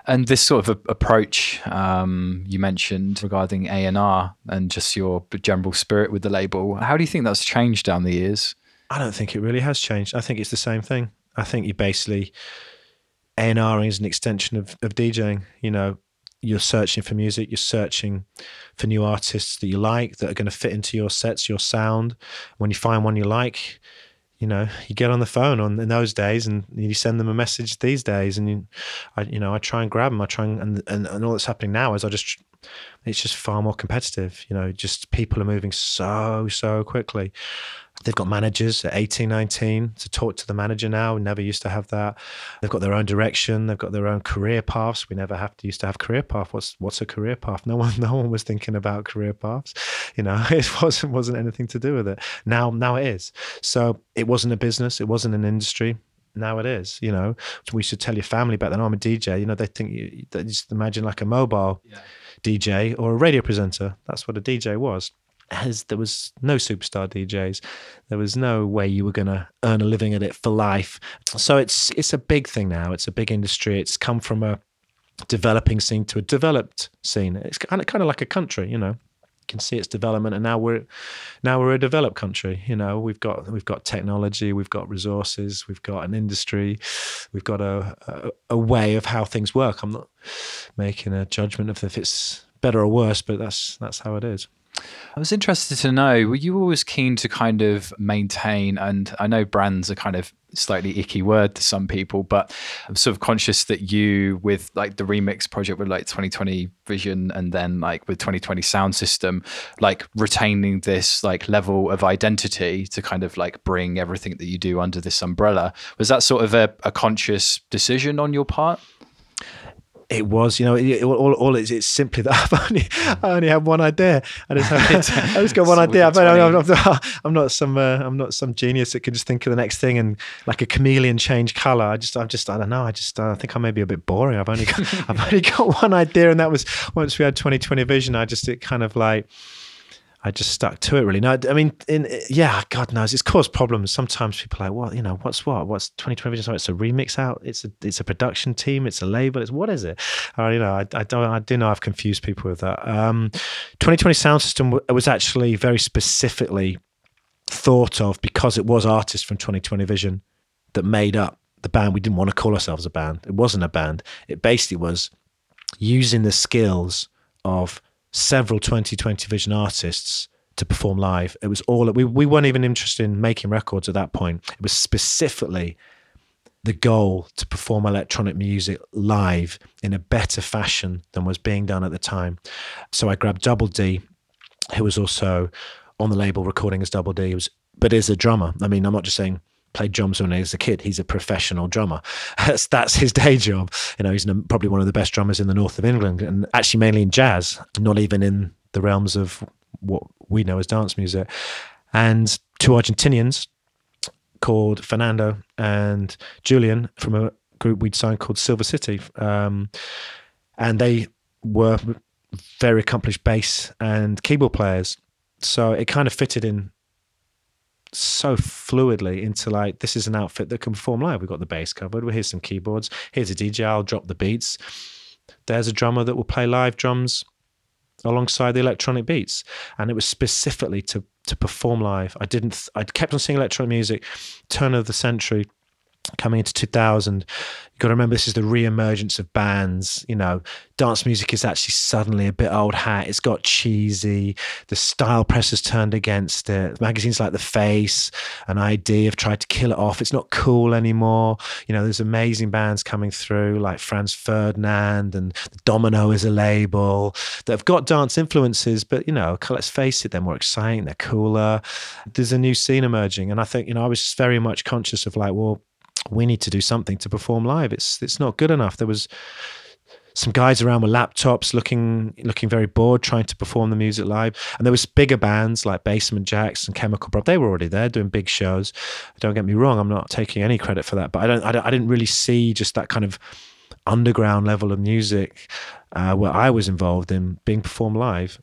And this sort of approach um, you mentioned regarding A and R and just your general spirit with the label, how do you think that's changed down the years? I don't think it really has changed. I think it's the same thing. I think you basically A and R is an extension of, of DJing. You know, you're searching for music, you're searching for new artists that you like that are going to fit into your sets, your sound. When you find one you like, you know, you get on the phone on in those days and you send them a message these days, and you, I, you know, I try and grab them. I try and and, and, and all that's happening now is I just, it's just far more competitive. You know, just people are moving so so quickly. They've got managers at 18, 19 to talk to the manager now. We never used to have that. They've got their own direction. They've got their own career paths. We never have to used to have career path. What's what's a career path? No one no one was thinking about career paths. You know, it wasn't wasn't anything to do with it. Now now it is. So it wasn't a business. It wasn't an industry now it is you know we should tell your family back then oh, i'm a dj you know they think you they just imagine like a mobile yeah. dj or a radio presenter that's what a dj was as there was no superstar DJs, there was no way you were going to earn a living at it for life. So it's it's a big thing now. It's a big industry. It's come from a developing scene to a developed scene. It's kind of kind of like a country, you know. You can see its development, and now we're now we're a developed country. You know, we've got we've got technology, we've got resources, we've got an industry, we've got a a, a way of how things work. I'm not making a judgment of if it's better or worse, but that's that's how it is. I was interested to know, were you always keen to kind of maintain, and I know brands are kind of slightly icky word to some people, but I'm sort of conscious that you, with like the remix project with like 2020 Vision and then like with 2020 Sound System, like retaining this like level of identity to kind of like bring everything that you do under this umbrella. Was that sort of a, a conscious decision on your part? It was, you know, it, it, all, all it's, it's simply that I've only, I only have one idea. I just, have, I just got one idea. I'm, I'm, I'm, I'm, not some, uh, I'm not some genius that can just think of the next thing and like a chameleon change color. I just, I've just, I don't know. I just, uh, I think I may be a bit boring. I've only, got, I've only got one idea, and that was once we had 2020 vision. I just, it kind of like I just stuck to it really. No, I mean, in yeah, God knows it's caused problems. Sometimes people are like, well, you know, what's what? What's 2020 Vision? It's a remix out. It's a it's a production team. It's a label. It's what is it? Uh, you know, I, I don't I do know I've confused people with that. Um, 2020 Sound System was actually very specifically thought of because it was artists from 2020 Vision that made up the band. We didn't want to call ourselves a band. It wasn't a band. It basically was using the skills of several 2020 Vision artists to perform live. It was all we we weren't even interested in making records at that point. It was specifically the goal to perform electronic music live in a better fashion than was being done at the time. So I grabbed Double D, who was also on the label recording as Double D, was, but is a drummer. I mean, I'm not just saying played drums when he was a kid. He's a professional drummer. That's, that's his day job. You know, he's probably one of the best drummers in the north of England, and actually mainly in jazz, not even in the realms of what we know as dance music. And two Argentinians called Fernando and Julian from a group we'd signed called Silver City, um, and they were very accomplished bass and keyboard players. So it kind of fitted in so fluidly into like this is an outfit that can perform live. We've got the bass covered. Well, here's some keyboards. Here's a DJ. I'll drop the beats. There's a drummer that will play live drums alongside the electronic beats, and it was specifically to to perform live. I didn't. I kept on seeing electronic music. Turn of the century coming into 2000 you've got to remember this is the re-emergence of bands you know. Dance music is actually suddenly a bit old hat it's got cheesy the style press has turned against it. Magazines like the face and i-D have tried to kill it off it's not cool anymore. You know there's amazing bands coming through like franz ferdinand and domino is a label that have got dance influences but you know let's face it they're more exciting they're cooler. There's a new scene emerging and i think you know i was very much conscious of like well we need to do something to perform live. It's it's not good enough. There was some guys around with laptops looking looking very bored trying to perform the music live and there was bigger bands like Basement Jaxx and chemical Brothers. they were already there doing big shows don't get me wrong i'm not taking any credit for that but i don't i, don't, I didn't really see just that kind of underground level of music uh, where i was involved in being performed live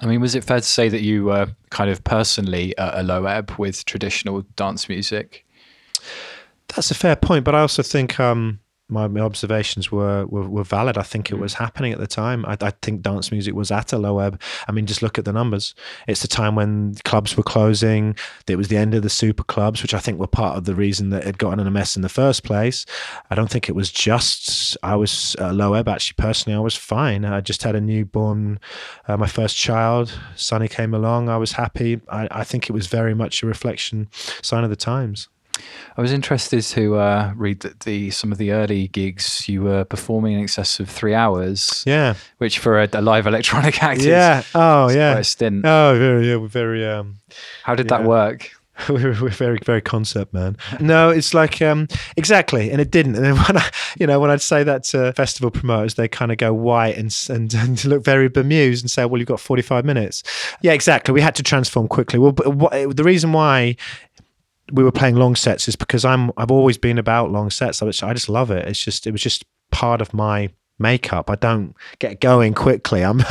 I mean, was it fair to say that you were kind of personally at a low ebb with traditional dance music? That's a fair point, but I also think um, my, my observations were, were, were valid. I think it was happening at the time. I, I, think dance music was at a low ebb. I mean, just look at the numbers. It's the time when clubs were closing. It was the end of the super clubs, which I think were part of the reason that it got in a mess in the first place. I don't think it was just I was uh, low ebb. Actually, personally, I was fine. I just had a newborn, uh, my first child. Sonny came along. I was happy. I, I think it was very much a reflection, sign of the times. I was interested to uh, read that the some of the early gigs you were performing in excess of three hours. Yeah, which for a, a live electronic act, yeah, oh yeah, a stint. Oh, very, yeah, very. Um, How did yeah. that work? we're, we're, very very concept man no it's like um exactly and it didn't and then when i you know when i'd say that to festival promoters they kind of go white and, and and look very bemused and say well you've got 45 minutes yeah exactly we had to transform quickly well but what, the reason why we were playing long sets is because i'm i've always been about long sets i just love it it's just it was just part of my makeup. I don't get going quickly. I'm,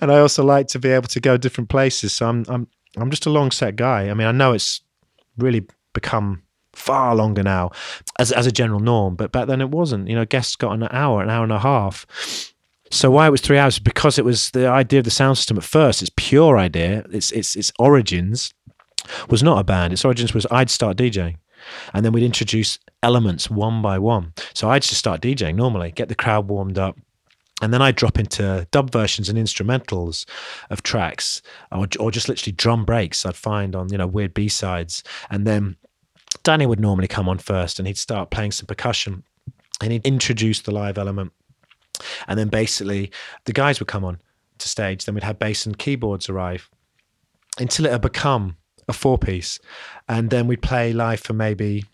and I also like to be able to go different places. So I'm, I'm, I'm just a long set guy. I mean, I know it's really become far longer now as, as a general norm, but back then it wasn't. You know, guests got an hour, an hour and a half. So why it was three hours? Because it was the idea of the sound system at first. Its pure idea, its its its origins, was not a band. Its origins was I'd start DJing, and then we'd introduce elements one by one. So I'd just start DJing normally, get the crowd warmed up, and then I'd drop into dub versions and instrumentals of tracks, or, or just literally drum breaks I'd find on you know weird B sides, and then Danny would normally come on first, and he'd start playing some percussion, and he'd introduce the live element, and then basically the guys would come on to stage. Then we'd have bass and keyboards arrive until it had become a four piece, and then we'd play live for maybe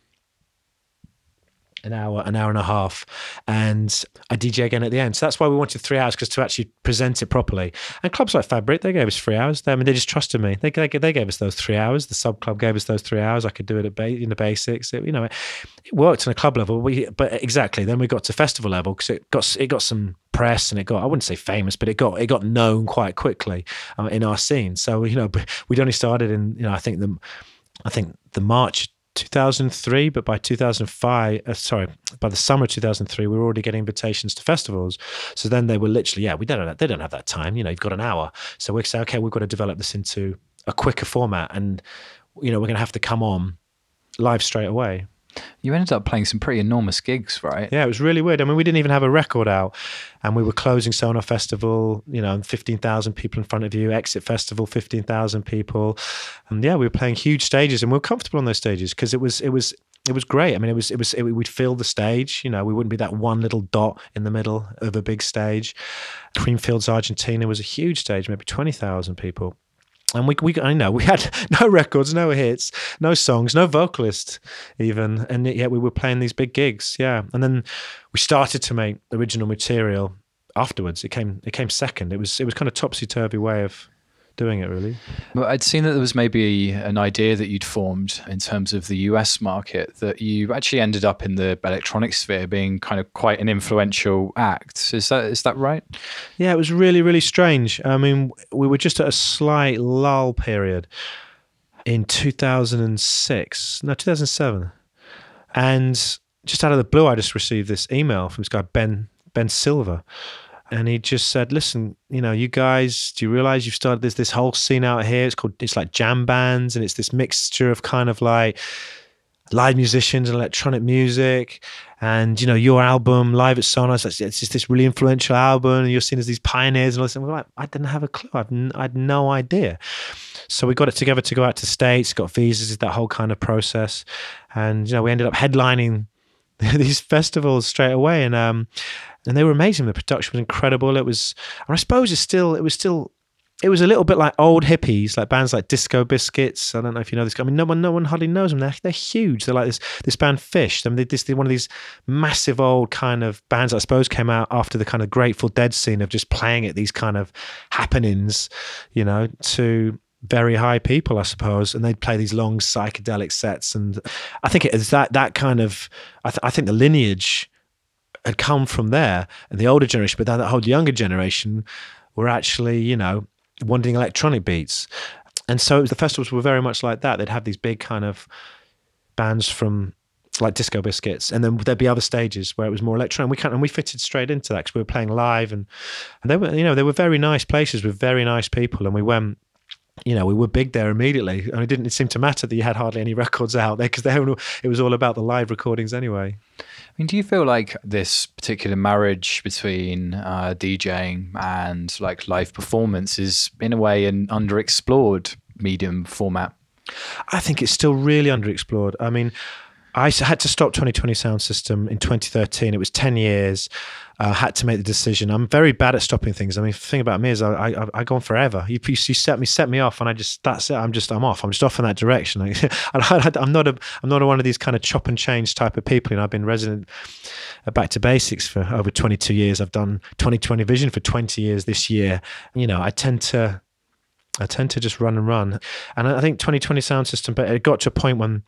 an hour, an hour and a half, and I DJ again at the end. So that's why we wanted three hours because to actually present it properly. And clubs like Fabric, they gave us three hours. They, I mean, they just trusted me. They, they, they gave us those three hours. The sub club gave us those three hours. I could do it ba- in the basics. It, you know, it, it worked on a club level. We, but exactly, then we got to festival level because it got it got some press and it got I wouldn't say famous, but it got it got known quite quickly uh, in our scene. So you know, we'd only started in you know I think the I think the March 2003, but by 2005, uh, sorry, by the summer of 2003, we were already getting invitations to festivals. So then they were literally, yeah, we don't they don't have that time. You know, you've got an hour. So we say, okay, we've got to develop this into a quicker format, and you know, we're going to have to come on live straight away. You ended up playing some pretty enormous gigs, right? Yeah, it was really weird. I mean, we didn't even have a record out, and we were closing Sonar Festival, you know, 15,000 people in front of you, Exit Festival, 15,000 people. And yeah, we were playing huge stages, and we were comfortable on those stages because it was, it was, it was great. I mean, it was, it was, it, we'd fill the stage, you know, we wouldn't be that one little dot in the middle of a big stage. Creamfields, Argentina was a huge stage, maybe 20,000 people and we, we I know we had no records, no hits, no songs, no vocalist even, and yet we were playing these big gigs, yeah. And then we started to make original material afterwards. It came it came second. It was it was kind of topsy turvy way of doing it really. Well, I'd seen that there was maybe an idea that you'd formed in terms of the US market that you actually ended up in the electronic sphere being kind of quite an influential act. Is that is that right? Yeah, it was really really strange. I mean, we were just at a slight lull period in 2006, no 2007, and just out of the blue, I just received this email from this guy Ben Ben Silver and he just said, "Listen, you know, you guys, do you realize you've started this this whole scene out here? It's called it's like jam bands, and it's this mixture of kind of like live musicians and electronic music, and you know, your album live at Sonar, it's, just this really influential album, and you're seen as these pioneers and all this." And we're like, I didn't have a clue. I've n- I had no idea. So we got it together to go out to states, got visas, that whole kind of process, and you know, we ended up headlining these festivals straight away, and um and they were amazing. The production was incredible. It was, and I suppose it's still, it was still, it was a little bit like old hippies, like bands like Disco Biscuits. I don't know if you know this. Guy. I mean, no one, no one hardly knows them. They're they're huge. They're like this this band Phish. I mean, they, this they're one of these massive old kind of bands. I suppose came out after the kind of Grateful Dead scene of just playing at these kind of happenings, you know, to very high people, I suppose, and they'd play these long psychedelic sets. And I think it is that that kind of. I, th- I think the lineage had come from there, and the older generation, but then that whole younger generation were actually, you know, wanting electronic beats. And so the festivals were very much like that. They'd have these big kind of bands from like disco biscuits and then there'd be other stages where it was more electronic we can and we fitted straight into that because we were playing live and, and they were you know they were very nice places with very nice people and we went you know, we were big there immediately, and it didn't seem to matter that you had hardly any records out there because it was all about the live recordings anyway. I mean, do you feel like this particular marriage between uh, DJing and like live performance is, in a way, an underexplored medium format? I think it's still really underexplored. I mean, I had to stop 2020 Sound System in 2013. It was 10 years. I uh, had to make the decision. I'm very bad at stopping things. I mean, the thing about me is I, I, I go on forever. You, you set me set me off, and I just that's it. I'm just I'm off. I'm just off in that direction. I, am not a I'm not a, one of these kind of chop and change type of people. You know, I've been resident uh, back to basics for over 22 years. I've done 2020 Vision for 20 years this year. You know, I tend to I tend to just run and run. And I think 2020 sound system, but it got to a point when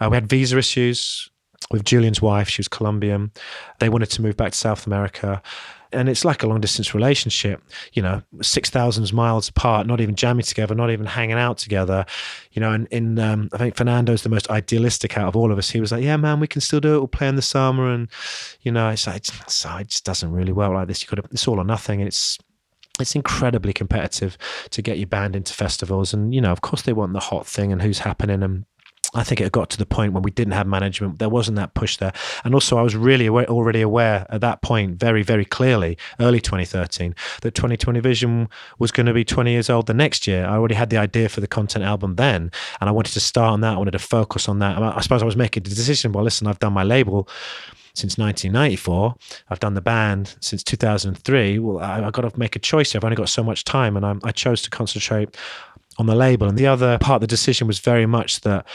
uh, we had visa issues with Julian's wife. She was Colombian. They wanted to move back to South America. And it's like a long distance relationship, you know, 6,000 miles apart, not even jamming together, not even hanging out together. You know, and in, um, I think Fernando's the most idealistic out of all of us. He was like, yeah, man, we can still do it. We'll play in the summer. And, you know, it's like, it's, it just doesn't really work like this. You could it's all or nothing. And it's, it's incredibly competitive to get your band into festivals. And, you know, of course they want the hot thing and who's happening and I think it got to the point when we didn't have management. There wasn't that push there, and also I was really aware, already aware at that point, very very clearly, early 2013, that 2020 Vision was going to be 20 years old the next year. I already had the idea for the content album then, and I wanted to start on that. I wanted to focus on that. I suppose I was making the decision. Well, listen, I've done my label since 1994. I've done the band since 2003. Well, I, have got to make a choice. I've only got so much time, and I, I chose to concentrate on the label. And the other part of the decision was very much that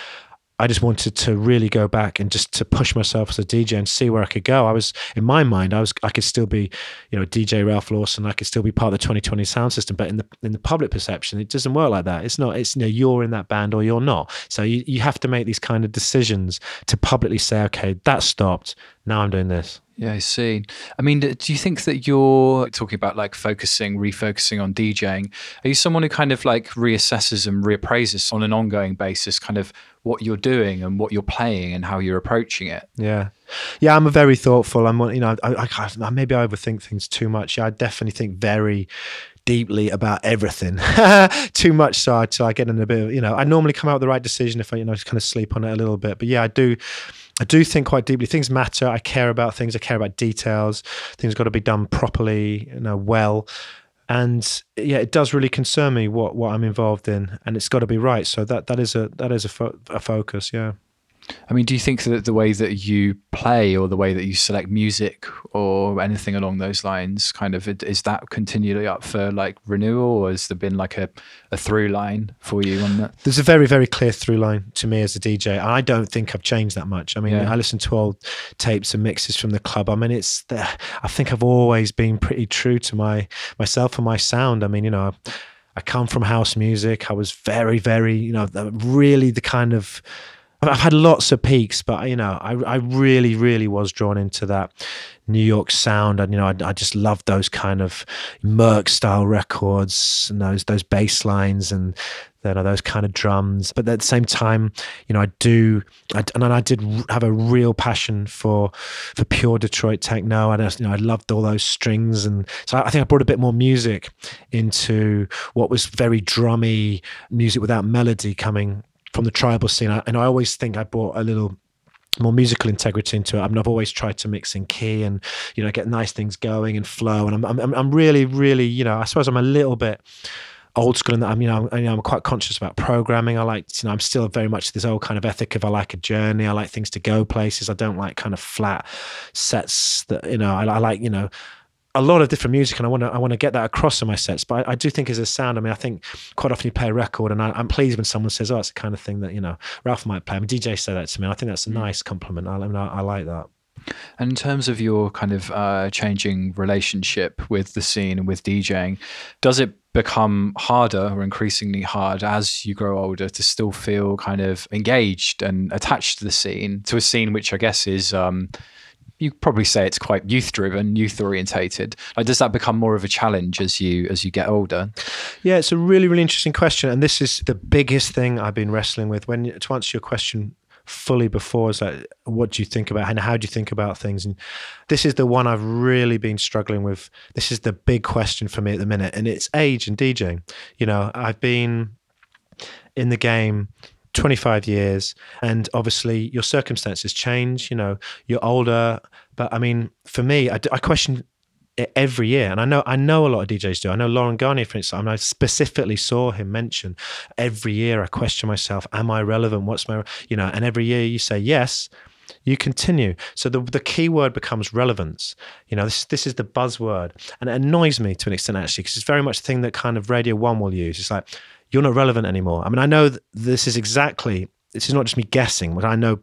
I just wanted to really go back and just to push myself as a DJ and see where I could go. I was in my mind, I was I could still be, you know, DJ Ralph Lawson. I could still be part of the 2020 sound system, but in the in the public perception, it doesn't work like that. It's not. It's you know, you're in that band or you're not. So you you have to make these kind of decisions to publicly say, okay, that stopped. Now I'm doing this. Yeah, I see. I mean, do you think that you're talking about like focusing, refocusing on DJing? Are you someone who kind of like reassesses and reappraises on an ongoing basis, kind of what you're doing and what you're playing and how you're approaching it? Yeah, yeah. I'm a very thoughtful. I'm, you know, I, I, I maybe I overthink things too much. Yeah, I definitely think very deeply about everything too much so I, so I get in a bit of you know I normally come out with the right decision if I you know just kind of sleep on it a little bit but yeah I do I do think quite deeply. Things matter. I care about things. I care about details. Things got to be done properly, you know, well. And yeah, it does really concern me what what I'm involved in, and it's got to be right. So that that is a that is a, fo- a focus. Yeah. I mean, do you think that the way that you play or the way that you select music or anything along those lines, kind of, is that continually up for like renewal or has there been like a, a through line for you on that? There's a very, very clear through line to me as a DJ. I don't think I've changed that much. I mean, yeah. I listen to old tapes and mixes from the club. I mean, it's, the, I think I've always been pretty true to my myself and my sound. I mean, you know, I come from house music. I was very, very, you know, really the kind of, I've had lots of peaks, but you know, I, I really, really was drawn into that New York sound, and you know, I, I just loved those kind of Merc style records and those those bass lines and you know, those kind of drums. But at the same time, you know, I do, I, and I did have a real passion for for pure Detroit techno. And you know, I loved all those strings, and so I think I brought a bit more music into what was very drummy music without melody coming from the tribal scene. I, and I always think I brought a little more musical integrity into it. I mean, I've always tried to mix in key and you know get nice things going and flow. And I'm I'm, I'm really really you know I suppose I'm a little bit old school that I'm you know I'm, you know, I'm quite conscious about programming. I like you know I'm still very much this old kind of ethic of I like a journey. I like things to go places. I don't like kind of flat sets that you know I, I like you know a lot of different music, and I want to I want to get that across in my sets. But I, I, do think as a sound, I mean, I think quite often you play a record, and I, am pleased when someone says, "Oh, it's the kind of thing that you know Ralph might play." I mean, DJ said that to me. I think that's a mm. nice compliment. I, I, mean, I, I like that. And in terms of your kind of uh, changing relationship with the scene and with DJing, does it become harder or increasingly hard as you grow older to still feel kind of engaged and attached to the scene, to a scene which I guess is um, you probably say it's quite youth driven, youth orientated. Like, does that become more of a challenge as you as you get older? Yeah, it's a really really interesting question, and this is the biggest thing I've been wrestling with. When to answer your question fully before. is like, what do you think about and how do you think about things? And this is the one I've really been struggling with. This is the big question for me at the minute, and it's age and DJing. You know, I've been in the game 25 years and obviously your circumstances change you know you're older but i mean for me i, I question it every year and i know i know a lot of djs do i know Laurent Garnier for instance i specifically saw him mention every year i question myself am i relevant what's my you know and every year you say yes you continue. So the the key word becomes relevance. You know, this this is the buzzword, and it annoys me to an extent actually because it's very much the thing that kind of Radio One will use. It's like you're not relevant anymore. I mean, I know this is exactly, this is not just me guessing, but I know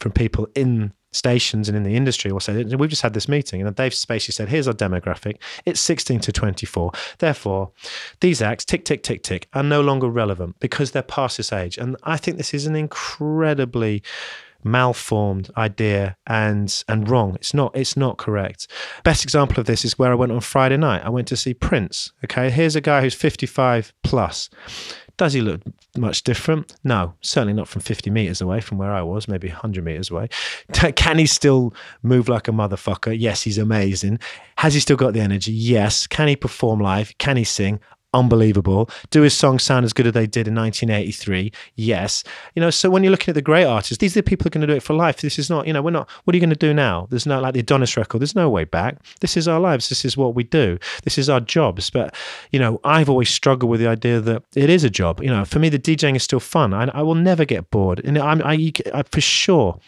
from people in stations and in the industry will say, we've just had this meeting. And Dave Spacey said, here's our demographic. It's 16 to 24. Therefore, these acts, tick, tick, tick, tick, are no longer relevant because they're past this age. And I think this is an incredibly malformed idea and and wrong. It's not it's not correct. Best example of this is where I went on Friday night. I went to see Prince. Okay, here's a guy who's 55 plus. Does he look much different? No, certainly not from 50 meters away from where I was, maybe 100 meters away. Can he still move like a motherfucker? Yes, he's amazing. Has he still got the energy? Yes. Can he perform live? Can he sing? Unbelievable. Do his songs sound as good as they did in 1983? Yes. You know, so when you're looking at the great artists, these are the people who are going to do it for life. This is not, you know, we're not, what are you going to do now? There's no, like the Adonis record, there's no way back. This is our lives. This is what we do. This is our jobs. But, you know, I've always struggled with the idea that it is a job. You know, for me, the DJing is still fun. I, I will never get bored. And I'm, I, I, for sure,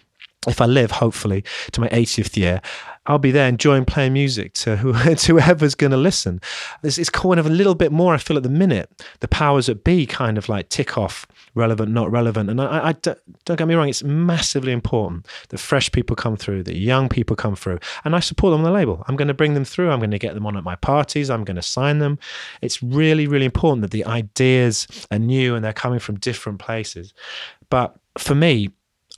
if I live, hopefully, to my 80th year, I'll be there enjoying playing music to, who, to whoever's going to listen. It's, it's kind of a little bit more, I feel, at the minute, the powers that be kind of like tick off relevant, not relevant. And I, I, don't get me wrong, it's massively important that fresh people come through, that young people come through. And I support them on the label. I'm going to bring them through. I'm going to get them on at my parties. I'm going to sign them. It's really, really important that the ideas are new and they're coming from different places. But for me,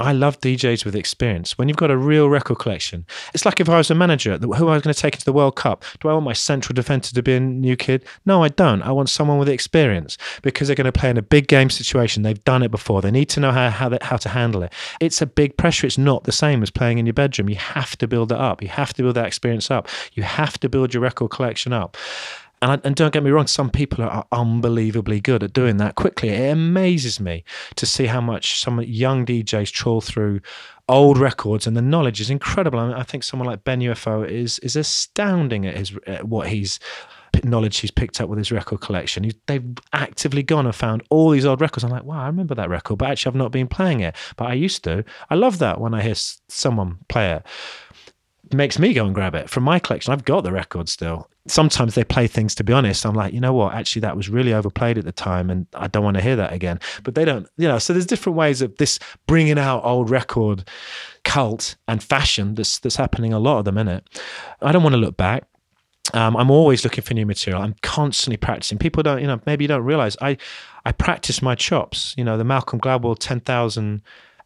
I love DJs with experience. When you've got a real record collection, it's like if I was a manager, who I going to take into the World Cup? Do I want my central defender to be a new kid? No, I don't. I want someone with experience because they're going to play in a big game situation. They've done it before. They need to know how how, how to handle it. It's a big pressure. It's not the same as playing in your bedroom. You have to build it up. You have to build that experience up. You have to build your record collection up. And, I, and don't get me wrong, some people are unbelievably good at doing that quickly. It amazes me to see how much some young DJs trawl through old records, and the knowledge is incredible. I, mean, I think someone like Ben UFO is is astounding at his at what he's knowledge he's picked up with his record collection. He, they've actively gone and found all these old records. I'm like, wow, I remember that record, but actually I've not been playing it. But I used to. I love that when I hear someone play it makes me go and grab it from my collection. I've got the record still. Sometimes they play things, to be honest. I'm like, you know what? Actually, that was really overplayed at the time, and I don't want to hear that again. But they don't, you know. So there's different ways of this bringing out old record cult and fashion that's that's happening a lot at the minute. I don't want to look back. Um, I'm always looking for new material. I'm constantly practicing. People don't, you know, maybe you don't realize I I practice my chops. You know, the Malcolm Gladwell ten thousand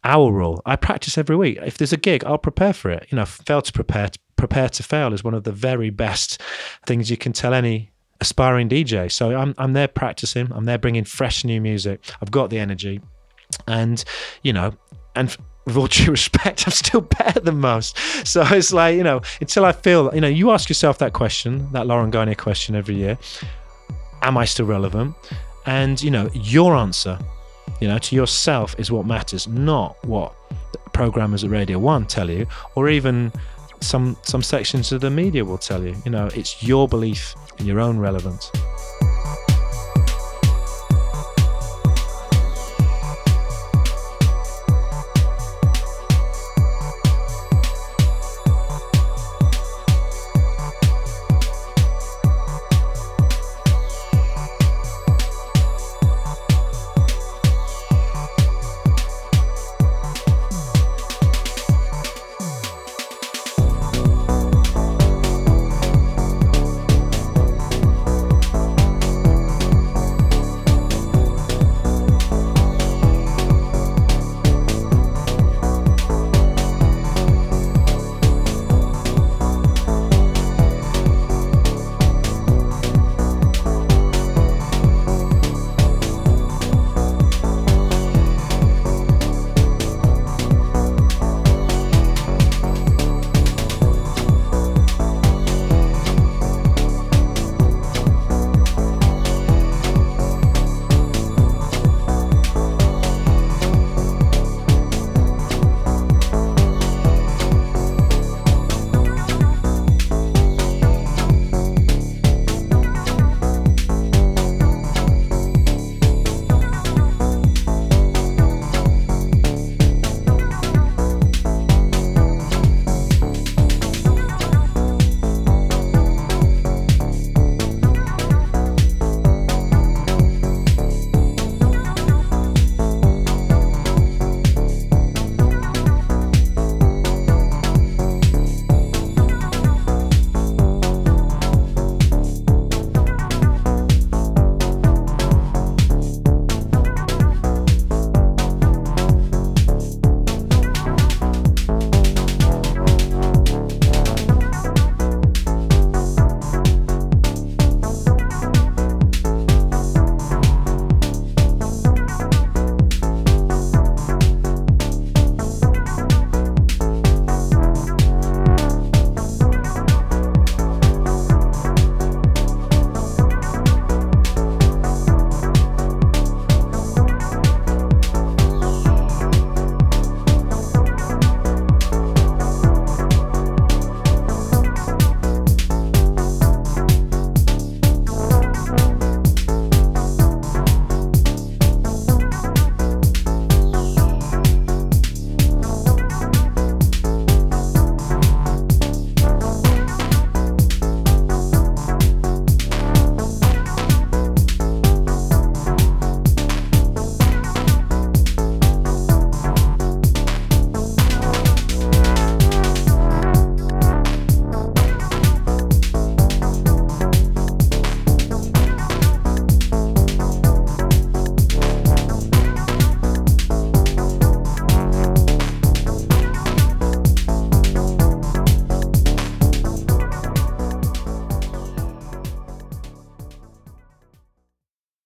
hour rule. I practice every week. If there's a gig, I'll prepare for it. You know, fail to prepare, prepare to fail is one of the very best things you can tell any aspiring DJ. So I'm I'm there practicing. I'm there bringing fresh new music. I've got the energy, and you know, and with all due respect, I'm still better than most. So it's like you know, until I feel you know, you ask yourself that question, that Laurent Garnier question every year. Am I still relevant? And you know, your answer you know, to yourself is what matters, not what programmers at Radio One tell you, or even some some sections of the media will tell you. You know, it's your belief in your own relevance.